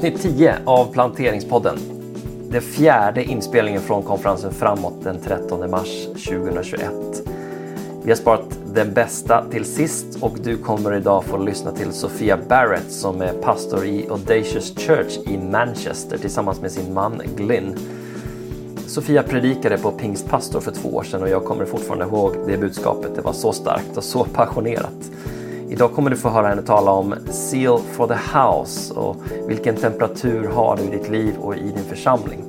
avsnitt 10 av Planteringspodden. Det fjärde inspelningen från konferensen Framåt den 13 mars 2021. Vi har sparat den bästa till sist och du kommer idag få lyssna till Sofia Barrett som är pastor i Audacious Church i Manchester tillsammans med sin man Glyn. Sofia predikade på Pingstpastor för två år sedan och jag kommer fortfarande ihåg det budskapet. Det var så starkt och så passionerat. Idag kommer du få höra henne tala om Seal for the House och vilken temperatur har du i ditt liv och i din församling.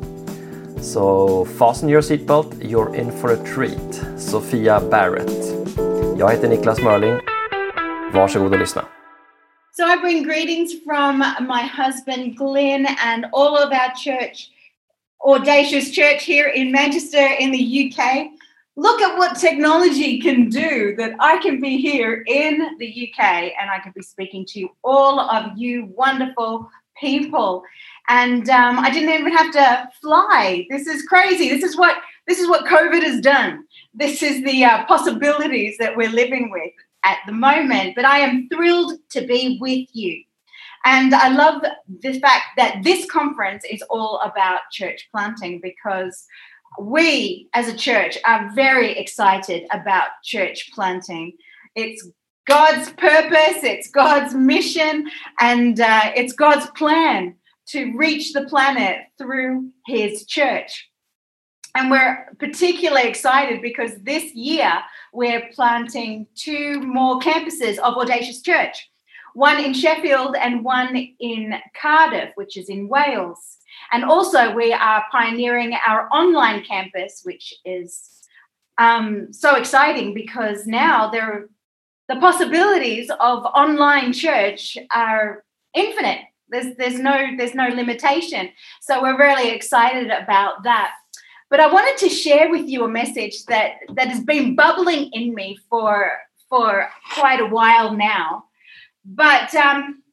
Så fasten your seatbelt, you're in for a treat. Sofia Barrett. Jag heter Niklas Mörling. Varsågod och lyssna. So I bring greetings from my husband Glenn and all of our church, Audacious Church here in Manchester in the UK. Look at what technology can do that I can be here in the UK and I can be speaking to all of you wonderful people. And um, I didn't even have to fly. This is crazy. This is what this is what COVID has done. This is the uh, possibilities that we're living with at the moment. But I am thrilled to be with you. And I love the fact that this conference is all about church planting because we as a church are very excited about church planting. It's God's purpose, it's God's mission, and uh, it's God's plan to reach the planet through His church. And we're particularly excited because this year we're planting two more campuses of Audacious Church one in Sheffield and one in Cardiff, which is in Wales. And also, we are pioneering our online campus, which is um, so exciting because now there the possibilities of online church are infinite. There's there's no there's no limitation. So we're really excited about that. But I wanted to share with you a message that that has been bubbling in me for for quite a while now. But um,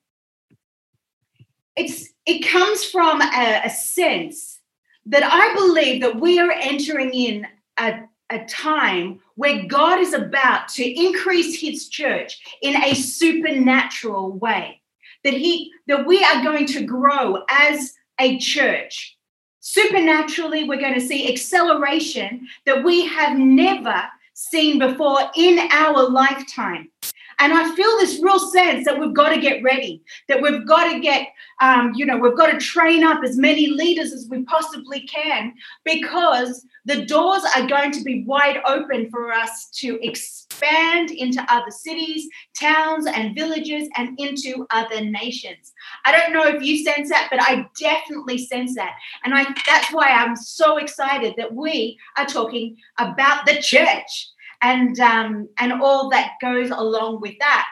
it's it comes from a, a sense that I believe that we are entering in a, a time where God is about to increase his church in a supernatural way. That he that we are going to grow as a church. Supernaturally, we're going to see acceleration that we have never seen before in our lifetime. And I feel this real sense that we've got to get ready, that we've got to get, um, you know, we've got to train up as many leaders as we possibly can because the doors are going to be wide open for us to expand into other cities, towns, and villages and into other nations. I don't know if you sense that, but I definitely sense that. And I that's why I'm so excited that we are talking about the church and um, and all that goes along with that.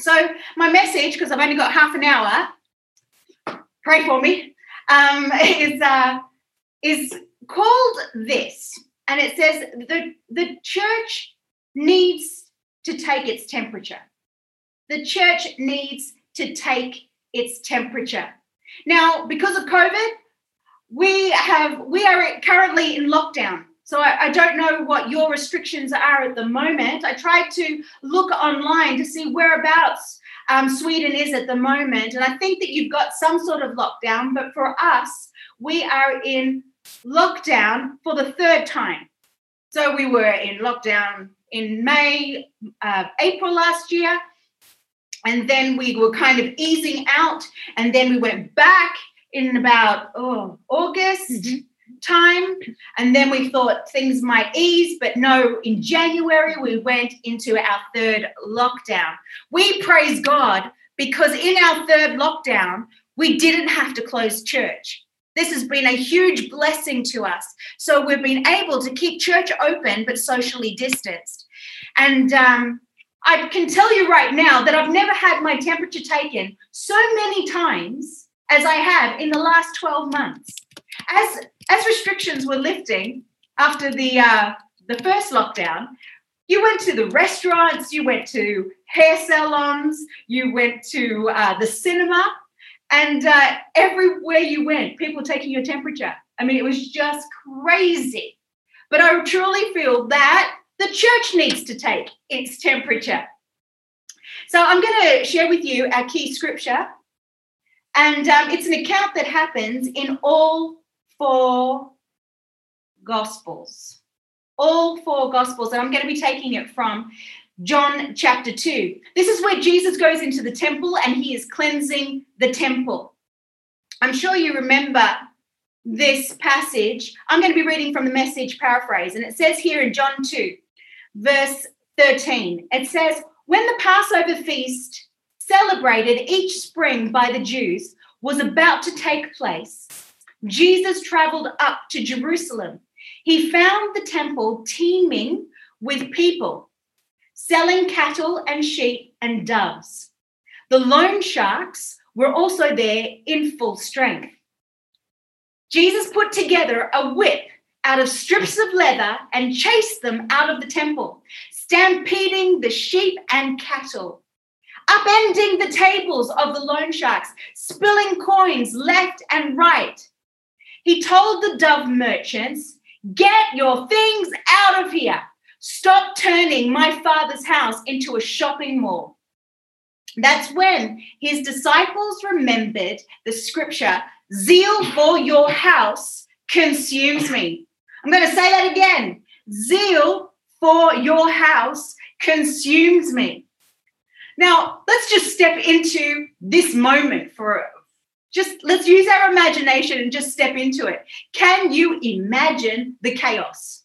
So my message, because I've only got half an hour, pray for me, um, is uh, is called this, and it says the the church needs to take its temperature. The church needs to take its temperature. Now, because of COVID, we have we are currently in lockdown so I, I, don't know what your restrictions are at the moment. I tried to look online to see whereabouts um, Sweden is at the moment. And I think that you've got some sort of lockdown, but for us, we are in lockdown for the third time. So we were in lockdown in May, uh, April last year. And then we were kind of easing out. And then we went back in about oh, August. Mm-hmm time. And then we thought things might ease, but no, in January, we went into our third lockdown. We praise God because in our third lockdown, we didn't have to close church. This has been a huge blessing to us. So we've been able to keep church open, but socially distanced. And um, I can tell you right now that I've never had my temperature taken so many times as I have in the last 12 months. As as restrictions were lifting after the uh, the first lockdown, you went to the restaurants, you went to hair salons, you went to uh, the cinema, and uh, everywhere you went, people were taking your temperature. I mean, it was just crazy. But I truly feel that the church needs to take its temperature. So I'm going to share with you our key scripture And um, it's an account that happens in all four Gospels. All four Gospels. And I'm going to be taking it from John chapter 2. This is where Jesus goes into the temple and he is cleansing the temple. I'm sure you remember this passage. I'm going to be reading from the message paraphrase, and it says here in John 2, verse 13, it says, When the Passover feast celebrated each spring by the Jews was about to take place, Jesus traveled up to Jerusalem. He found the temple teeming with people selling cattle and sheep and doves. The loan sharks were also there in full strength. Jesus put together a whip out of strips of leather and chased them out of the temple, stampeding the sheep and cattle, upending the tables of the loan sharks, spilling coins left and right. He told the dove merchants, Get your things out of here. Stop turning my father's house into a shopping mall. That's when his disciples remembered the scripture zeal for your house consumes me. I'm going to say that again. Zeal for your house consumes me. Now, let's just step into this moment for just let's use our imagination and just step into it. Can you imagine the chaos?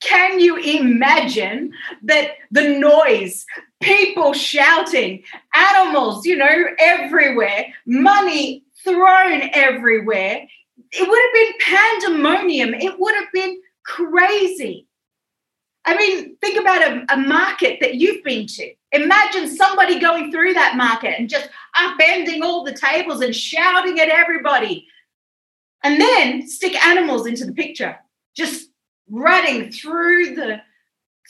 Can you imagine that the noise, people shouting, animals, you know, everywhere, money thrown everywhere? It would have been pandemonium. It would have been crazy. I mean, think about a, a, market that you've been to. Imagine somebody going through that market and just upending all the tables and shouting at everybody. And then stick animals into the picture, just running through the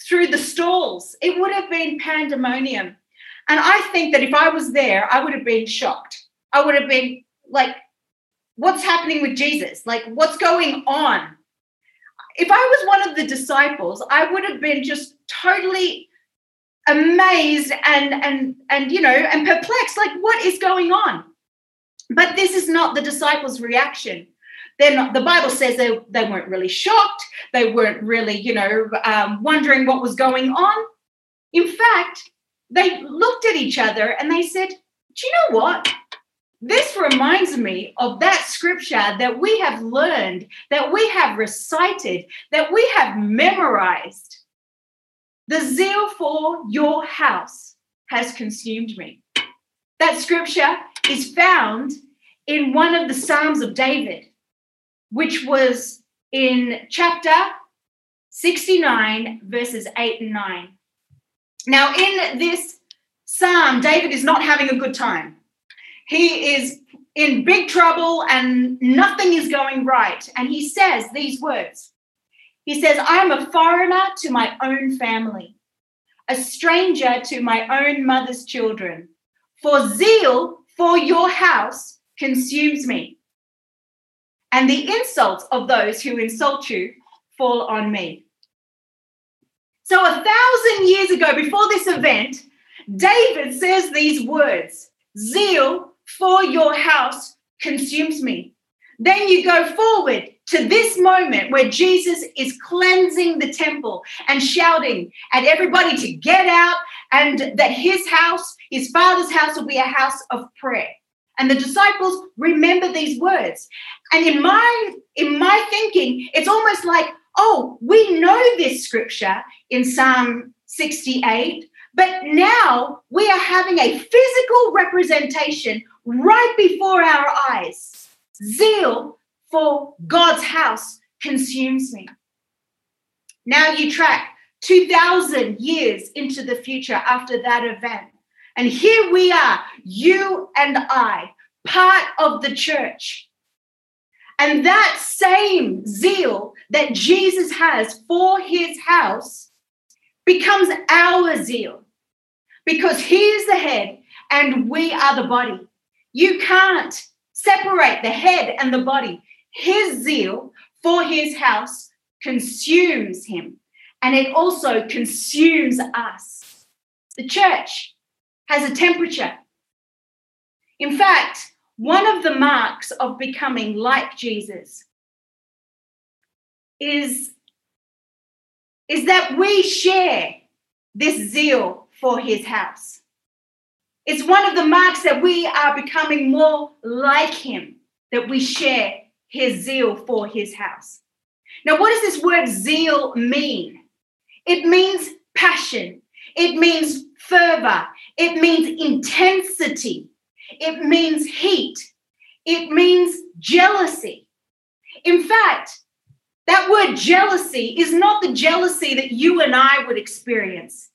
through the stalls. It would have been pandemonium. And I think that if I was there, I would have been shocked. I would have been like, what's happening with Jesus? Like, what's going on? If I was one of the disciples, I would have been just totally amazed and and and you know and perplexed like what is going on but this is not the disciples reaction they're not, the Bible says they, they weren't really shocked. They weren't really, you know, um, wondering what was going on. In fact, they looked at each other and they said, Do you know what? This reminds me of that scripture that we have learned, that we have recited, that we have memorized. The zeal for your house has consumed me. That scripture is found in one of the Psalms of David which was in chapter 69, verses 8 and 9. Now, in this psalm, David is not having a good time. He is in big trouble and nothing is going right. And he says these words He says, I'm a foreigner to my own family, a stranger to my own mother's children. For zeal for your house consumes me and the insults of those who insult you fall on me. So, a thousand years ago, before this event, David says these words Zeal for your house consumes me. Then you go forward to this moment where Jesus is cleansing the temple and shouting at everybody to get out and that his house, his father's house, will be a house of prayer. And the disciples remember these words. And in my in my thinking, it's almost like, oh, we know this scripture in Psalm 68, but now we are having a physical representation right before our eyes. Zeal for God's house consumes me. Now you track 2,000 years into the future after that event. And here we are, you and I, part of the church. And that same zeal that Jesus has for his house becomes our zeal because he is the head and we are the body. You can't separate the head and the body. His zeal for his house consumes him and it also consumes us. The church has a temperature. In fact, one of the marks of becoming like Jesus is, is that we share this zeal for his house. It's one of the marks that we are becoming more like him, that we share his zeal for his house. Now, what does this word zeal mean? It means passion, it means fervor, it means intensity, it means heat, it means jealousy. In fact, that word jealousy is not the jealousy that you and I would experience.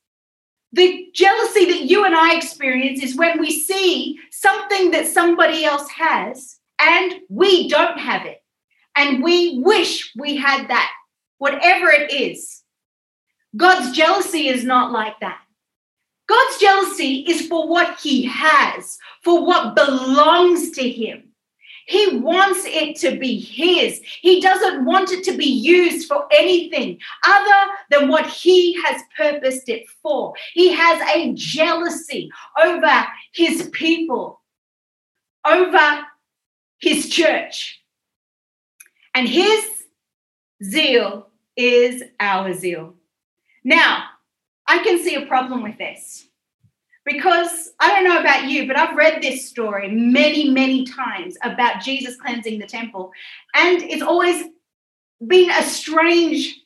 The jealousy that you and I experience is when we see something that somebody else has and we don't have it. And we wish we had that, whatever it is. God's jealousy is not like that. God's jealousy is for what he has, for what belongs to him. He wants it to be his. He doesn't want it to be used for anything other than what he has purposed it for. He has a jealousy over his people, over his church. And his zeal is our zeal. Now, I can see a problem with this because I don't know about you, but I've read this story many, many times about Jesus cleansing the temple. And it's always been a strange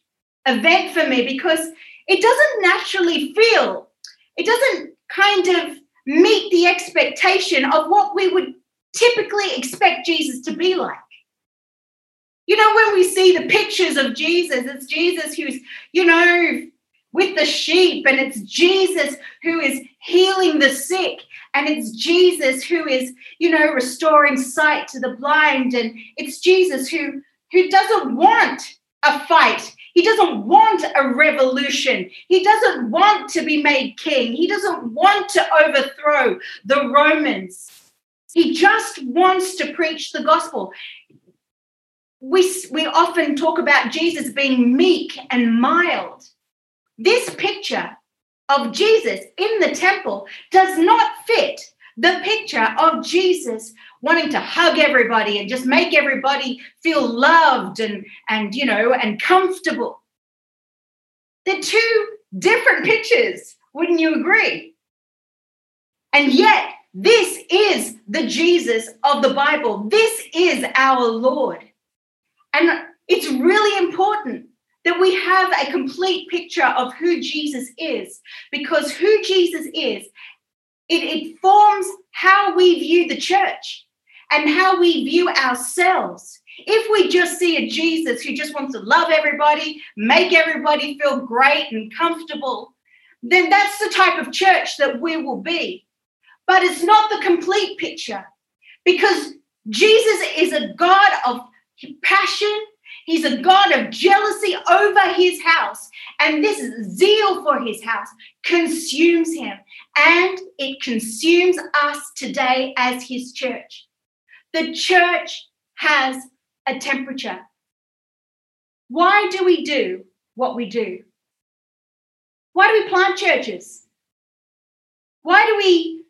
event for me because it doesn't naturally feel, it doesn't kind of meet the expectation of what we would typically expect Jesus to be like. You know, when we see the pictures of Jesus, it's Jesus who's, you know, with the sheep, and it's Jesus who is healing the sick, and it's Jesus who is, you know, restoring sight to the blind, and it's Jesus who who doesn't want a fight. He doesn't want a revolution. He doesn't want to be made king. He doesn't want to overthrow the Romans. He just wants to preach the gospel. We, we often talk about Jesus being meek and mild. This picture of Jesus in the temple does not fit the picture of Jesus wanting to hug everybody and just make everybody feel loved and and you know and comfortable. They're two different pictures, wouldn't you agree? And yet, this is the Jesus of the Bible. This is our Lord. And it's really important that we have a complete picture of who Jesus is, because who Jesus is, it, it forms how we view the church and how we view ourselves. If we just see a Jesus who just wants to love everybody, make everybody feel great and comfortable, then that's the type of church that we will be. But it's not the complete picture because Jesus is a God of passion He's a God of jealousy over his house. And this zeal for his house consumes him. And it consumes us today as his church. The church has a temperature. Why do we do what we do? Why do we plant churches? Why do we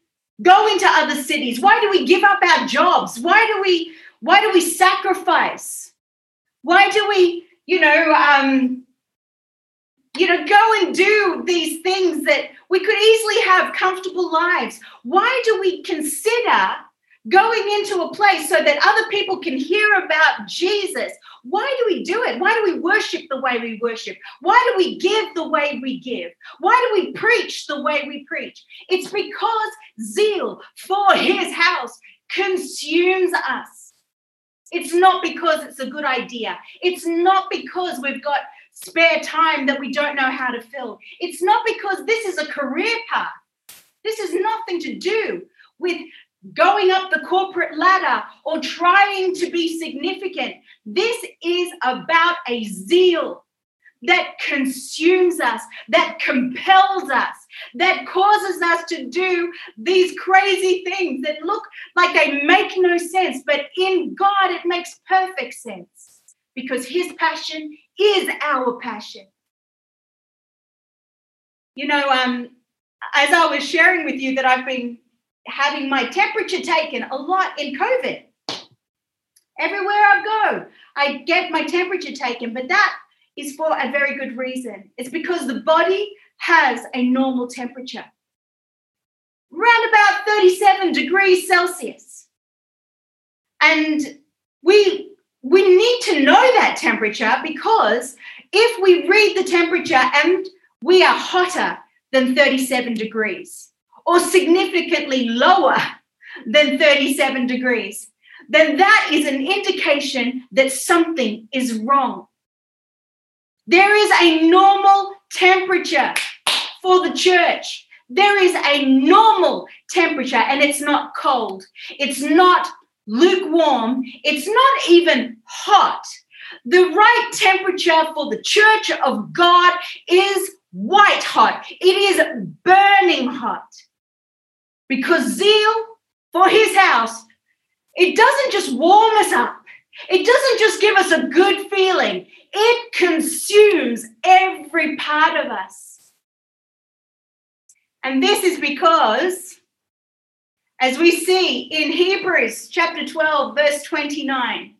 go into other cities? Why do we give up our jobs? Why do we why do we sacrifice? Why do we, you know, um, you know, go and do these things that we could easily have comfortable lives? Why do we consider going into a place so that other people can hear about Jesus? Why do we do it? Why do we worship the way we worship? Why do we give the way we give? Why do we preach the way we preach? It's because zeal for his house consumes us. It's not because it's a good idea. It's not because we've got spare time that we don't know how to fill. It's not because this is a career path. This has nothing to do with going up the corporate ladder or trying to be significant. This is about a zeal that consumes us, that compels us, that causes us to do these crazy things that look like they make no sense. But in God, it makes perfect sense because His passion is our passion. You know, um, as I was sharing with you that I've been having my temperature taken a lot in COVID. Everywhere I go, I get my temperature taken, but that is for a very good reason. It's because the body has a normal temperature, around about 37 degrees Celsius. And we we need to know that temperature because if we read the temperature and we are hotter than 37 degrees or significantly lower than 37 degrees, then that is an indication that something is wrong. There is a normal temperature for the church. There is a normal temperature, and it's not cold. It's not lukewarm. It's not even hot. The right temperature for the church of God is white hot, it is burning hot. Because zeal for his house, it doesn't just warm us up, it doesn't just give us a good feeling, it consumes every part of us. And this is because, as we see in Hebrews chapter 12, verse 29,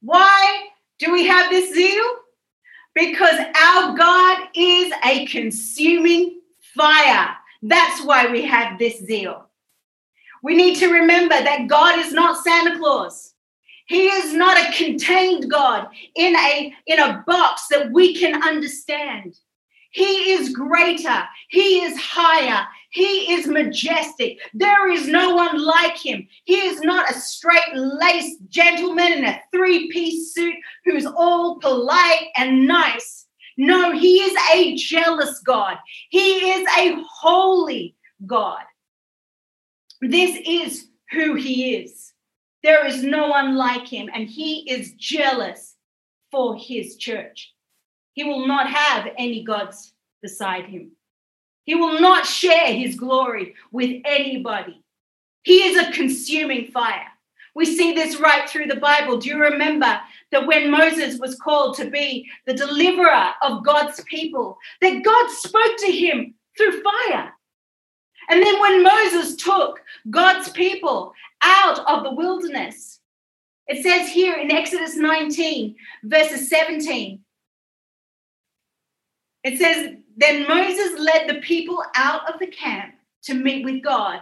why do we have this zeal? Because our God is a consuming fire. That's why we have this zeal. We need to remember that God is not Santa Claus. He is not a contained God in a, in a box that we can understand. He is greater. He is higher. He is majestic. There is no one like him. He is not a straight laced gentleman in a three piece suit who's all polite and nice. No, he is a jealous God. He is a holy God. This is who he is. There is no one like him, and he is jealous for his church. He will not have any gods beside him. He will not share his glory with anybody. He is a consuming fire. We see this right through the Bible. Do you remember that when Moses was called to be the deliverer of God's people, that God spoke to him through fire? And then when Moses took God's people out of the wilderness, it says here in Exodus 19, verses 17, it says, Then Moses led the people out of the camp to meet with God,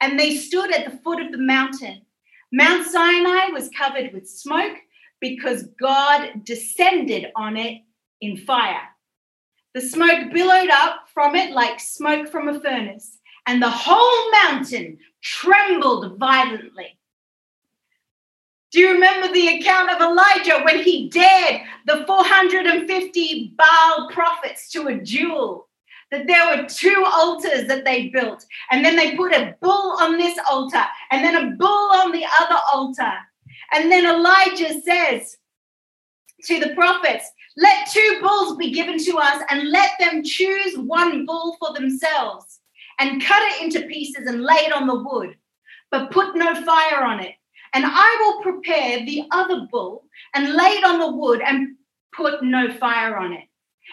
and they stood at the foot of the mountain. Mount Sinai was covered with smoke because God descended on it in fire. The smoke billowed up from it like smoke from a furnace, and the whole mountain trembled violently. Do you remember the account of Elijah when he dared the 450 Baal prophets to a duel? That there were two altars that they built, and then they put a bull on this altar, and then a bull on the other altar. And then Elijah says to the prophets, Let two bulls be given to us, and let them choose one bull for themselves, and cut it into pieces and lay it on the wood, but put no fire on it and I will prepare the other bull and lay it on the wood and put no fire on it.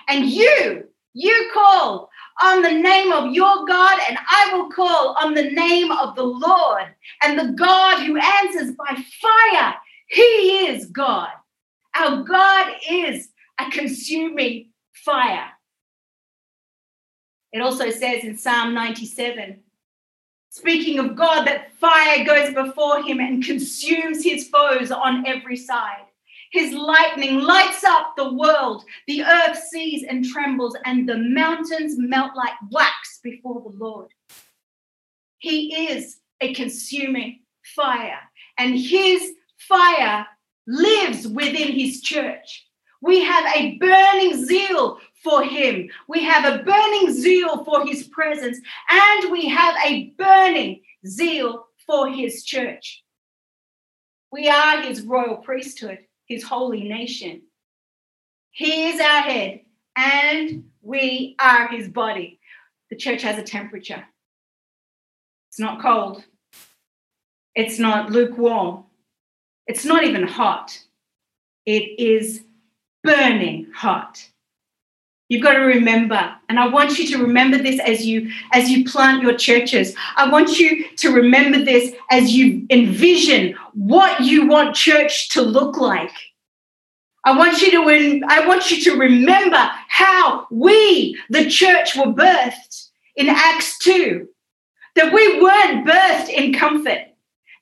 And you, you call on the name of your God, and I will call on the name of the Lord. And the God who answers by fire, He is God. Our God is a consuming fire. It also says in Psalm 97 Speaking of God, that fire goes before him and consumes his foes on every side. His lightning lights up the world. The earth sees and trembles, and the mountains melt like wax before the Lord. He is a consuming fire, and his fire lives within his church. We have a burning zeal for him. We have a burning zeal for his presence, and we have a burning zeal for his church. We are his royal priesthood, his holy nation. He is our head, and we are his body. The church has a temperature. It's not cold. It's not lukewarm. It's not even hot. It is burning hot. You've got to remember, and I want you to remember this as you as you plant your churches. I want you to remember this as you envision what you want church to look like. I want you to I want you to remember how we, the church, were birthed in Acts 2. That we weren't birthed in comfort,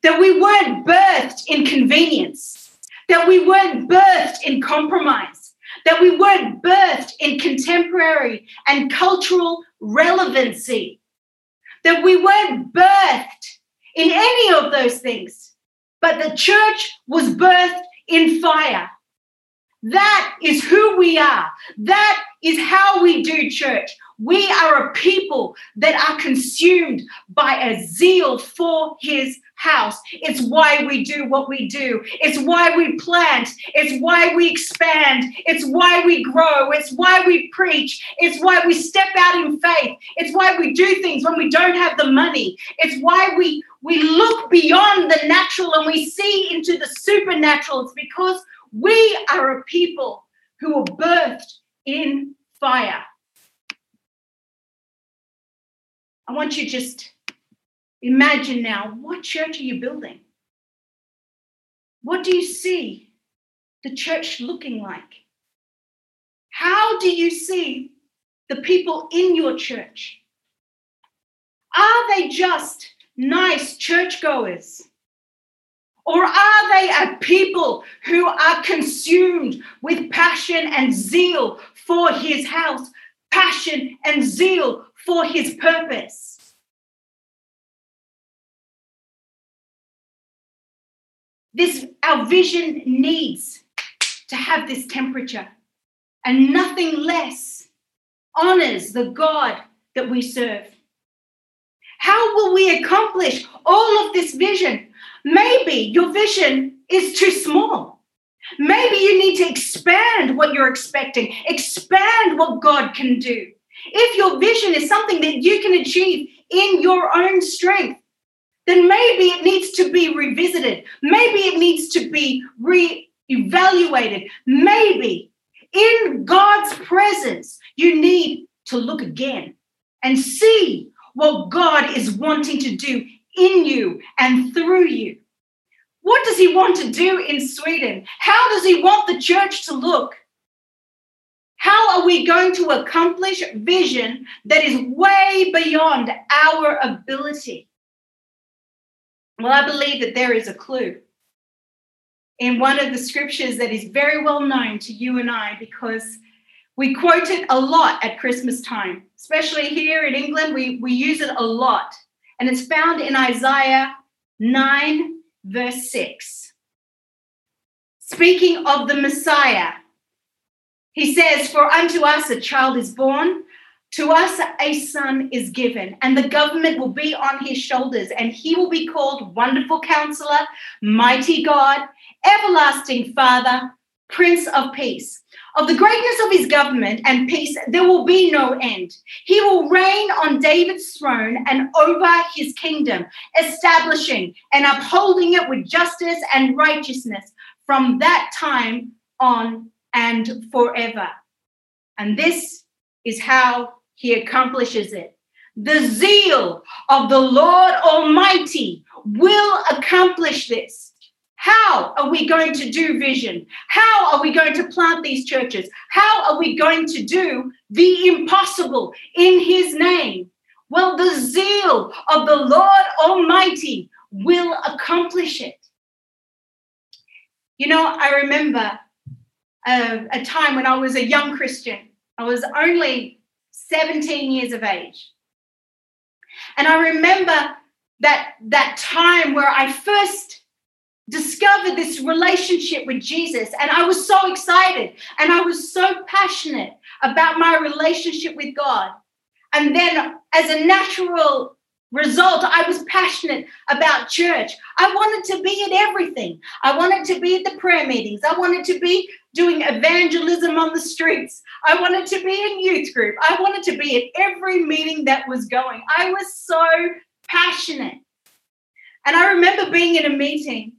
that we weren't birthed in convenience, that we weren't birthed in compromise that we weren't birthed in contemporary and cultural relevancy, that we weren't birthed in any of those things, but the church was birthed in fire. That is who we are. That is how we do church. We are a people that are consumed by a zeal for his house. It's why we do what we do. It's why we plant. It's why we expand. It's why we grow. It's why we preach. It's why we step out in faith. It's why we do things when we don't have the money. It's why we we look beyond the natural and we see into the supernatural. It's because we are a people who were birthed in fire. I want you just imagine now what church are you building? What do you see the church looking like? How do you see the people in your church? Are they just nice churchgoers? Or are they a people who are consumed with passion and zeal for his house, passion and zeal for his purpose. This our vision needs to have this temperature, and nothing less honors the God that we serve. How will we accomplish all of this vision? Maybe your vision is too small. Maybe you need to expand what you're expecting, expand what God can do. If your vision is something that you can achieve in your own strength, then maybe it needs to be revisited. Maybe it needs to be re evaluated. Maybe in God's presence, you need to look again and see what God is wanting to do in you and through you. What does he want to do in Sweden? How does he want the church to look? How are we going to accomplish vision that is way beyond our ability? Well, I believe that there is a clue in one of the scriptures that is very well known to you and I because we quote it a lot at Christmas time, especially here in England. We, we use it a lot, and it's found in Isaiah 9 verse 6. Speaking of the Messiah, he says, For unto us a child is born, to us a son is given, and the government will be on his shoulders, and he will be called Wonderful Counselor, Mighty God, Everlasting Father, Prince of Peace. Of the greatness of his government and peace, there will be no end. He will reign on David's throne and over his kingdom, establishing and upholding it with justice and righteousness from that time on and forever. And this is how he accomplishes it. The zeal of the Lord Almighty will accomplish this. How are we going to do vision? How are we going to plant these churches? How are we going to do the impossible in His name? Well, the zeal of the Lord Almighty will accomplish it. You know, I remember a, a time when I was a young Christian. I was only 17 years of age. And I remember that, that time where I first discovered this relationship with Jesus. And I was so excited and I was so passionate about my relationship with God. And then, as a natural result, I was passionate about church. I wanted to be at everything. I wanted to be at the prayer meetings. I wanted to be doing evangelism on the streets. I wanted to be in youth group. I wanted to be at every meeting that was going. I was so passionate. And I remember being in a meeting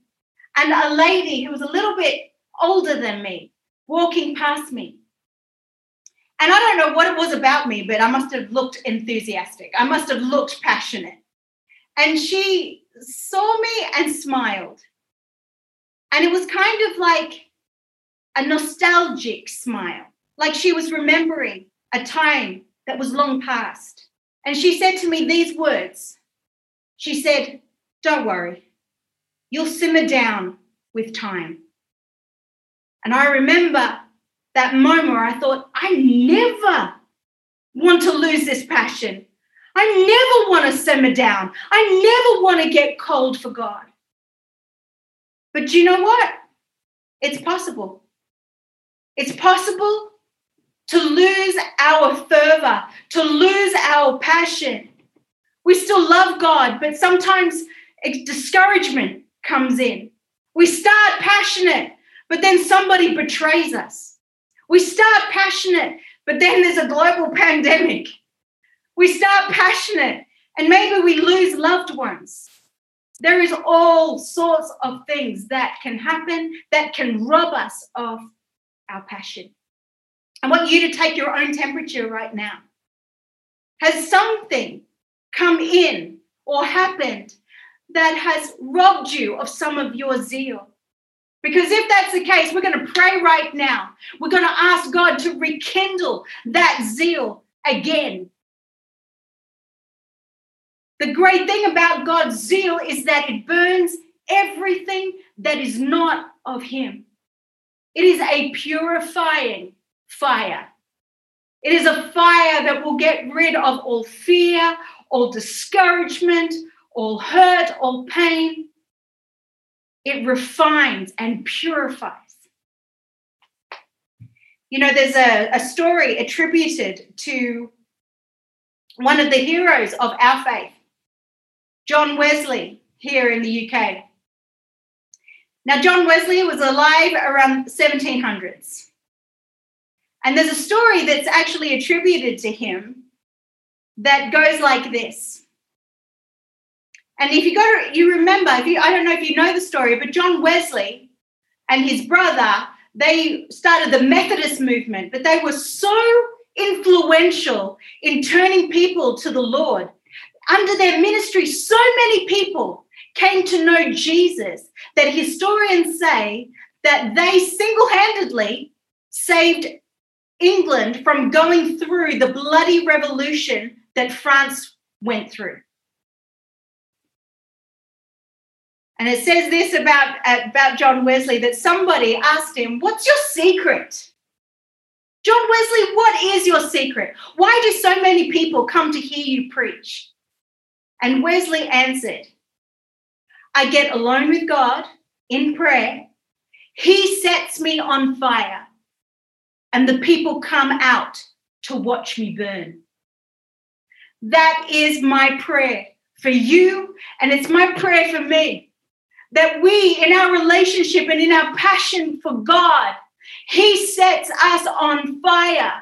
and a lady who was a little bit older than me walking past me. And I don't know what it was about me, but I must have looked enthusiastic. I must have looked passionate. And she saw me and smiled. And it was kind of like a nostalgic smile, like she was remembering a time that was long past. And she said to me these words She said, Don't worry, you'll simmer down with time. And I remember that moment where I thought, I never want to lose this passion. I never want to simmer down. I never want to get cold for God. But you know what? It's possible. It's possible to lose our fervor, to lose our passion. We still love God, but sometimes discouragement comes in. We start passionate, but then somebody betrays us. We start passionate, but then there's a global pandemic. We start passionate, and maybe we lose loved ones. There is all sorts of things that can happen that can rob us of our passion. I want you to take your own temperature right now. Has something come in or happened that has robbed you of some of your zeal? Because if that's the case, we're going to pray right now. We're going to ask God to rekindle that zeal again. The great thing about God's zeal is that it burns everything that is not of Him. It is a purifying fire. It is a fire that will get rid of all fear, all discouragement, all hurt, all pain. It refines and purifies. You know, there's a, a story attributed to one of the heroes of our faith, John Wesley, here in the UK. Now, John Wesley was alive around 1700s. And there's a story that's actually attributed to him that goes like this. And if you go to, you remember, if you, I don't know if you know the story, but John Wesley and his brother, they started the Methodist movement, but they were so influential in turning people to the Lord. Under their ministry, so many people came to know Jesus that historians say that they single handedly saved England from going through the bloody revolution that France went through. And it says this about, about John Wesley that somebody asked him, What's your secret? John Wesley, what is your secret? Why do so many people come to hear you preach? And Wesley answered, I get alone with God in prayer. He sets me on fire, and the people come out to watch me burn. That is my prayer for you, and it's my prayer for me that we, in our relationship and in our passion for God, He sets us on fire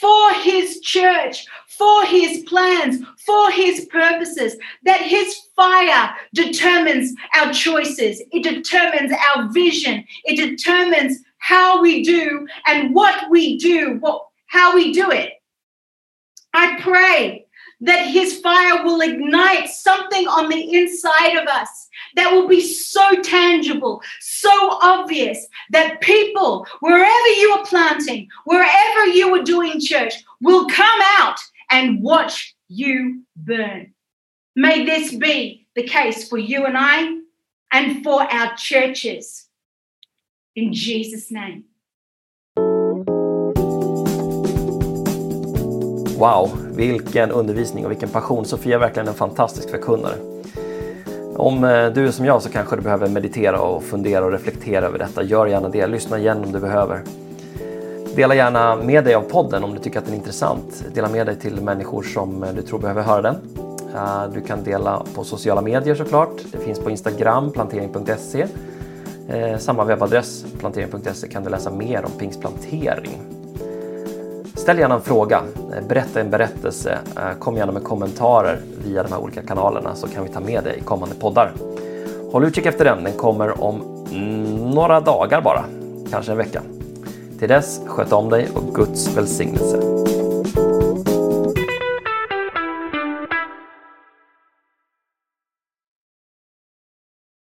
for His church, for His plans, for His purposes, that His fire determines our choices, it determines our vision, it determines how we do and what we do, what, how we do it. I pray that his fire will ignite something on the inside of us that will be so tangible, so obvious that people, wherever you are planting, wherever you are doing church, will come out and watch you burn. May this be the case for you and I and for our churches. In Jesus' name. Wow, vilken undervisning och vilken passion. Sofia är verkligen en fantastisk förkunnare. Om eh, du är som jag så kanske du behöver meditera och fundera och reflektera över detta. Gör gärna det. Lyssna igen om du behöver. Dela gärna med dig av podden om du tycker att den är intressant. Dela med dig till människor som eh, du tror behöver höra den. Eh, du kan dela på sociala medier såklart. Det finns på Instagram, plantering.se. Samma webbadress, plantering.se, kan du läsa mer om pingstplantering. Ställ gärna en fråga, berätta en berättelse, eh, kom gärna med kommentarer via de här olika kanalerna så kan vi ta med dig i kommande poddar. Håll utkik efter den, den kommer om några dagar bara, kanske en vecka. Till dess, sköt om dig och Guds välsignelse.